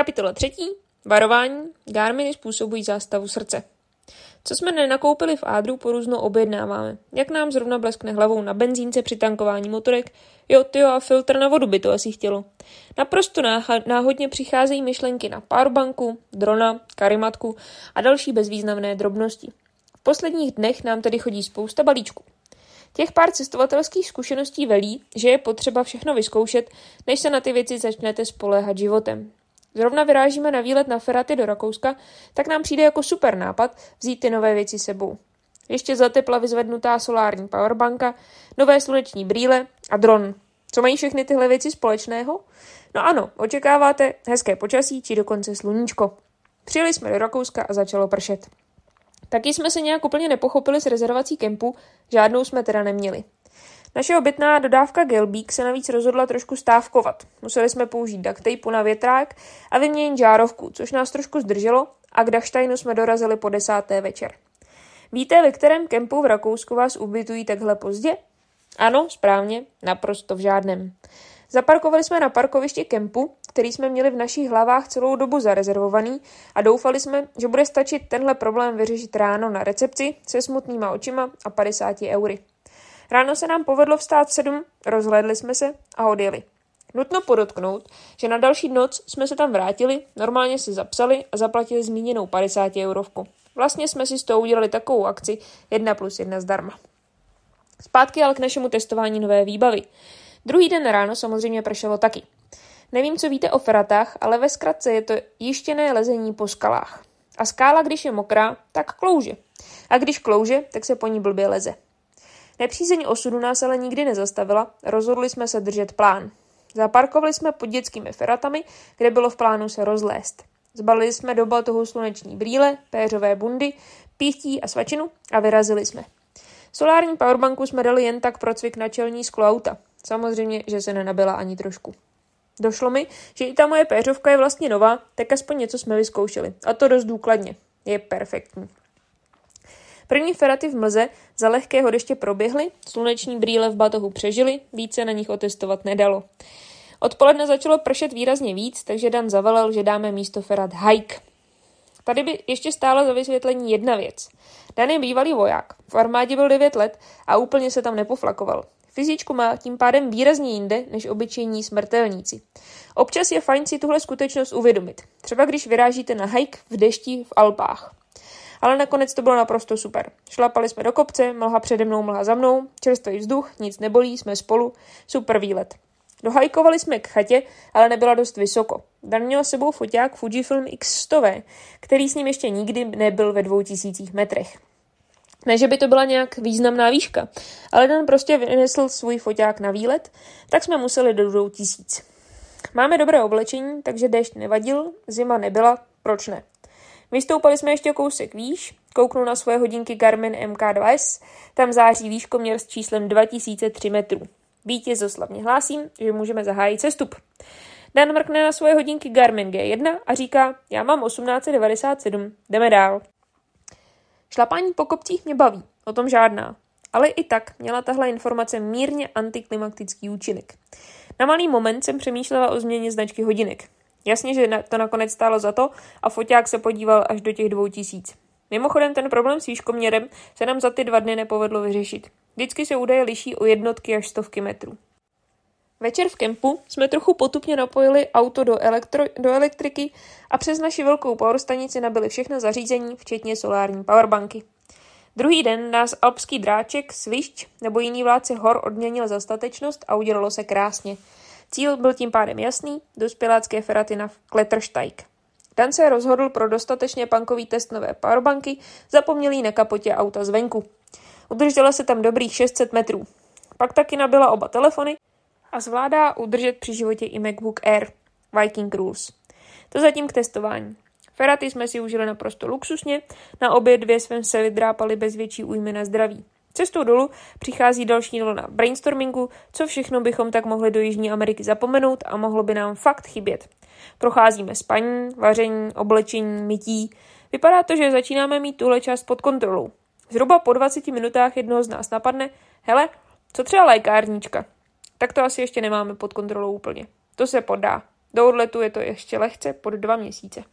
Kapitola třetí. Varování. Garminy způsobují zástavu srdce. Co jsme nenakoupili v Ádru, po různo objednáváme. Jak nám zrovna bleskne hlavou na benzínce při tankování motorek, jo, ty a filtr na vodu by to asi chtělo. Naprosto náhodně přicházejí myšlenky na powerbanku, drona, karimatku a další bezvýznamné drobnosti. V posledních dnech nám tedy chodí spousta balíčků. Těch pár cestovatelských zkušeností velí, že je potřeba všechno vyzkoušet, než se na ty věci začnete spoléhat životem. Zrovna vyrážíme na výlet na Feraty do Rakouska, tak nám přijde jako super nápad vzít ty nové věci sebou. Ještě za tepla vyzvednutá solární powerbanka, nové sluneční brýle a dron. Co mají všechny tyhle věci společného? No ano, očekáváte hezké počasí či dokonce sluníčko. Přijeli jsme do Rakouska a začalo pršet. Taky jsme se nějak úplně nepochopili s rezervací kempu, žádnou jsme teda neměli. Naše obytná dodávka Gelbík se navíc rozhodla trošku stávkovat. Museli jsme použít duct tape na větrák a vyměnit žárovku, což nás trošku zdrželo a k Dachsteinu jsme dorazili po desáté večer. Víte, ve kterém kempu v Rakousku vás ubytují takhle pozdě? Ano, správně, naprosto v žádném. Zaparkovali jsme na parkovišti kempu, který jsme měli v našich hlavách celou dobu zarezervovaný a doufali jsme, že bude stačit tenhle problém vyřešit ráno na recepci se smutnýma očima a 50 eury. Ráno se nám povedlo vstát v sedm, rozhlédli jsme se a odjeli. Nutno podotknout, že na další noc jsme se tam vrátili, normálně si zapsali a zaplatili zmíněnou 50 eurovku. Vlastně jsme si z toho udělali takovou akci 1 plus 1 zdarma. Zpátky ale k našemu testování nové výbavy. Druhý den ráno samozřejmě pršelo taky. Nevím, co víte o feratách, ale ve zkratce je to jištěné lezení po skalách. A skála, když je mokrá, tak klouže. A když klouže, tak se po ní blbě leze. Nepřízeň osudu nás ale nikdy nezastavila, rozhodli jsme se držet plán. Zaparkovali jsme pod dětskými feratami, kde bylo v plánu se rozlést. Zbalili jsme do batohu sluneční brýle, péřové bundy, píchtí a svačinu a vyrazili jsme. Solární powerbanku jsme dali jen tak pro cvik na čelní sklo auta. Samozřejmě, že se nenabila ani trošku. Došlo mi, že i ta moje péřovka je vlastně nová, tak aspoň něco jsme vyzkoušeli. A to dost důkladně. Je perfektní. První feraty v mlze za lehkého deště proběhly, sluneční brýle v batohu přežily, více na nich otestovat nedalo. Odpoledne začalo pršet výrazně víc, takže Dan zavelel, že dáme místo ferat hike. Tady by ještě stála za vysvětlení jedna věc. Dan je bývalý voják, v armádě byl 9 let a úplně se tam nepoflakoval. Fyzičku má tím pádem výrazně jinde než obyčejní smrtelníci. Občas je fajn si tuhle skutečnost uvědomit. Třeba když vyrážíte na hike v dešti v Alpách. Ale nakonec to bylo naprosto super. Šlapali jsme do kopce, mlha přede mnou, mlha za mnou, čerstvý vzduch, nic nebolí, jsme spolu, super výlet. Dohajkovali jsme k chatě, ale nebyla dost vysoko. Dan měl sebou foťák Fujifilm X100, který s ním ještě nikdy nebyl ve dvou tisících metrech. Ne, že by to byla nějak významná výška, ale Dan prostě vynesl svůj foťák na výlet, tak jsme museli do dvou tisíc. Máme dobré oblečení, takže déšť nevadil, zima nebyla, proč ne? Vystoupali jsme ještě kousek výš, kouknu na svoje hodinky Garmin MK2S, tam září výškoměr s číslem 2003 metrů. Vítězoslavně hlásím, že můžeme zahájit cestup. Dan mrkne na svoje hodinky Garmin G1 a říká, já mám 1897, jdeme dál. Šlapání po kopcích mě baví, o tom žádná. Ale i tak měla tahle informace mírně antiklimatický účinek. Na malý moment jsem přemýšlela o změně značky hodinek. Jasně, že to nakonec stálo za to a foťák se podíval až do těch dvou tisíc. Mimochodem ten problém s výškoměrem se nám za ty dva dny nepovedlo vyřešit. Vždycky se údaje liší o jednotky až stovky metrů. Večer v kempu jsme trochu potupně napojili auto do, elektro, do elektriky a přes naši velkou power stanici nabili všechna zařízení, včetně solární powerbanky. Druhý den nás alpský dráček, svišť nebo jiný vládce hor odměnil za statečnost a udělalo se krásně. Cíl byl tím pádem jasný, dospělácké feraty na Klettersteig. Dan se rozhodl pro dostatečně pankový test nové powerbanky, zapomnělý na kapotě auta zvenku. Udržela se tam dobrých 600 metrů. Pak taky nabila oba telefony a zvládá udržet při životě i MacBook Air Viking Rules. To zatím k testování. Feraty jsme si užili naprosto luxusně, na obě dvě jsme se vydrápali bez větší újmy na zdraví. Cestou dolů přichází další vlna brainstormingu, co všechno bychom tak mohli do Jižní Ameriky zapomenout a mohlo by nám fakt chybět. Procházíme spaní, vaření, oblečení, mytí. Vypadá to, že začínáme mít tuhle část pod kontrolou. Zhruba po 20 minutách jednoho z nás napadne, hele, co třeba lékárníčka? Tak to asi ještě nemáme pod kontrolou úplně. To se podá. Do odletu je to ještě lehce pod dva měsíce.